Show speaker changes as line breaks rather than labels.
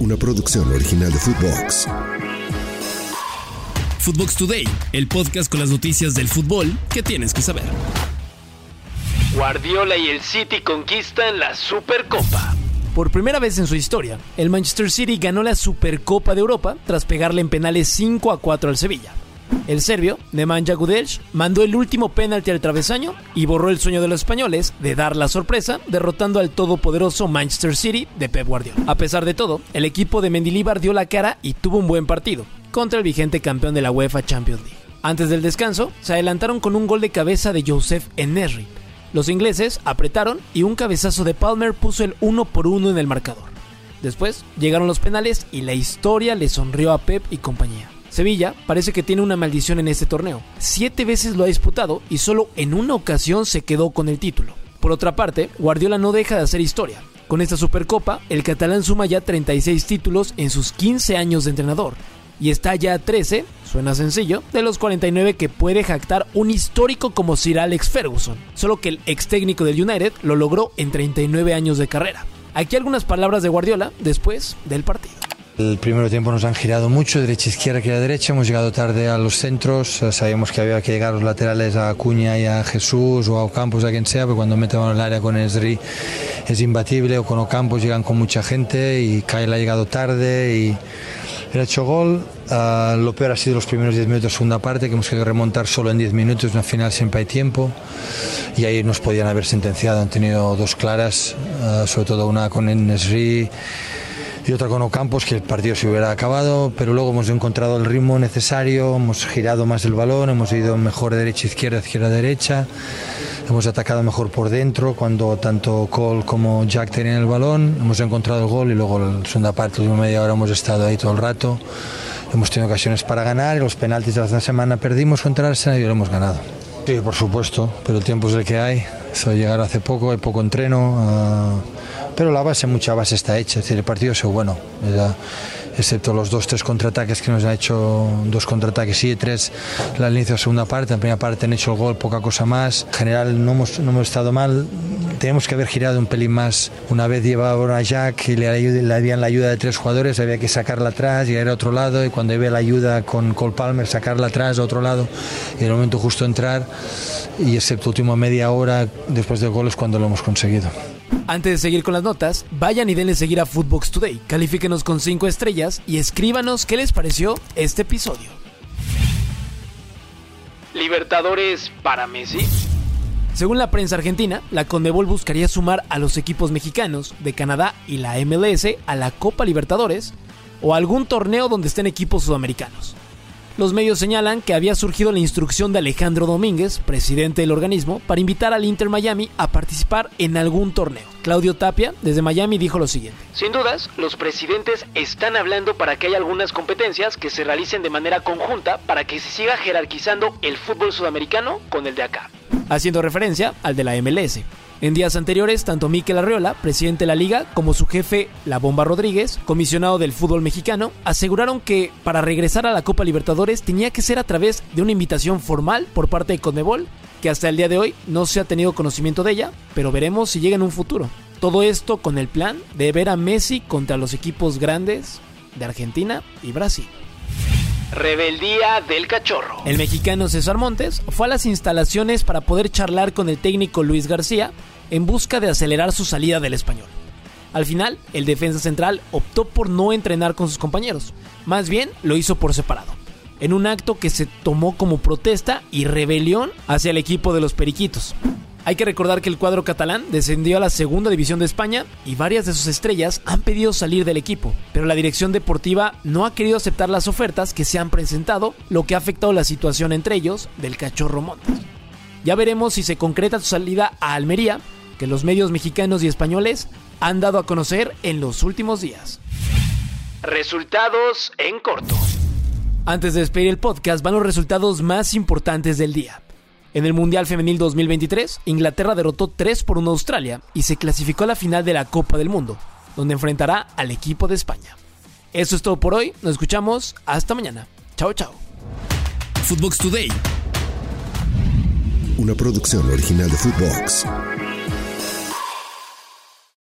una producción original de Footbox.
Footbox Today, el podcast con las noticias del fútbol que tienes que saber.
Guardiola y el City conquistan la Supercopa.
Por primera vez en su historia, el Manchester City ganó la Supercopa de Europa tras pegarle en penales 5 a 4 al Sevilla. El serbio, Nemanja Gudelj, mandó el último penalti al travesaño y borró el sueño de los españoles de dar la sorpresa, derrotando al todopoderoso Manchester City de Pep Guardiola. A pesar de todo, el equipo de Mendilibar dio la cara y tuvo un buen partido contra el vigente campeón de la UEFA Champions League. Antes del descanso, se adelantaron con un gol de cabeza de Joseph Enesri. Los ingleses apretaron y un cabezazo de Palmer puso el uno por uno en el marcador. Después llegaron los penales y la historia le sonrió a Pep y compañía. Sevilla parece que tiene una maldición en este torneo. Siete veces lo ha disputado y solo en una ocasión se quedó con el título. Por otra parte, Guardiola no deja de hacer historia. Con esta Supercopa, el catalán suma ya 36 títulos en sus 15 años de entrenador y está ya a 13, suena sencillo, de los 49 que puede jactar un histórico como Sir Alex Ferguson, solo que el ex técnico del United lo logró en 39 años de carrera. Aquí algunas palabras de Guardiola después del partido.
El primer tiempo nos han girado mucho, derecha, izquierda, izquierda, derecha. Hemos llegado tarde a los centros. Sabíamos que había que llegar a los laterales a Acuña y a Jesús o a Ocampos, a quien sea, porque cuando meten en el área con Esri es imbatible. O con Ocampos llegan con mucha gente y Kyle ha llegado tarde y el hecho gol. Uh, lo peor ha sido los primeros 10 minutos segunda parte, que hemos querido remontar solo en 10 minutos. En la final siempre hay tiempo. Y ahí nos podían haber sentenciado. Han tenido dos claras, uh, sobre todo una con Nesri y otra con Ocampos, que el partido se hubiera acabado, pero luego hemos encontrado el ritmo necesario, hemos girado más el balón, hemos ido mejor derecha-izquierda, izquierda-derecha, hemos atacado mejor por dentro cuando tanto Cole como Jack tenían el balón, hemos encontrado el gol y luego la segunda parte, la media hora hemos estado ahí todo el rato, hemos tenido ocasiones para ganar y los penaltis de la semana perdimos contra Arsenal y lo hemos ganado. Sí, por supuesto, pero el tiempo es el que hay, soy llegar hace poco, hay poco entreno. Uh, pero la base, mucha base está hecha, es decir, el partido es bueno, ¿verdad? excepto los dos, tres contraataques que nos ha hecho, dos contraataques sí, tres la inicio de segunda parte, en primera parte han hecho el gol, poca cosa más, en general no hemos, no hemos estado mal, tenemos que haber girado un pelín más, una vez llevaba a Jack y le, le habían la ayuda de tres jugadores, había que sacarla atrás, ir a otro lado, y cuando había la ayuda con Cole Palmer, sacarla atrás a otro lado, y en el momento justo entrar, y excepto última media hora después del gol es cuando lo hemos conseguido.
Antes de seguir con las notas, vayan y denle seguir a Footbox Today, califíquenos con 5 estrellas y escríbanos qué les pareció este episodio.
Libertadores para Messi.
Según la prensa argentina, la Conmebol buscaría sumar a los equipos mexicanos de Canadá y la MLS a la Copa Libertadores o algún torneo donde estén equipos sudamericanos. Los medios señalan que había surgido la instrucción de Alejandro Domínguez, presidente del organismo, para invitar al Inter Miami a participar en algún torneo. Claudio Tapia, desde Miami, dijo lo siguiente.
Sin dudas, los presidentes están hablando para que haya algunas competencias que se realicen de manera conjunta para que se siga jerarquizando el fútbol sudamericano con el de acá.
Haciendo referencia al de la MLS. En días anteriores, tanto Miquel Arriola, presidente de la liga, como su jefe, La Bomba Rodríguez, comisionado del fútbol mexicano, aseguraron que para regresar a la Copa Libertadores tenía que ser a través de una invitación formal por parte de Conmebol, que hasta el día de hoy no se ha tenido conocimiento de ella, pero veremos si llega en un futuro. Todo esto con el plan de ver a Messi contra los equipos grandes de Argentina y Brasil.
Rebeldía del Cachorro.
El mexicano César Montes fue a las instalaciones para poder charlar con el técnico Luis García en busca de acelerar su salida del español. Al final, el defensa central optó por no entrenar con sus compañeros, más bien lo hizo por separado, en un acto que se tomó como protesta y rebelión hacia el equipo de los Periquitos. Hay que recordar que el cuadro catalán descendió a la segunda división de España y varias de sus estrellas han pedido salir del equipo, pero la dirección deportiva no ha querido aceptar las ofertas que se han presentado, lo que ha afectado la situación entre ellos del cachorro Montes. Ya veremos si se concreta su salida a Almería, que los medios mexicanos y españoles han dado a conocer en los últimos días.
Resultados en corto.
Antes de despedir el podcast van los resultados más importantes del día. En el Mundial Femenil 2023, Inglaterra derrotó 3 por 1 a Australia y se clasificó a la final de la Copa del Mundo, donde enfrentará al equipo de España. Eso es todo por hoy, nos escuchamos hasta mañana. Chao, chao.
Footbox Today.
Una producción original de Footbox.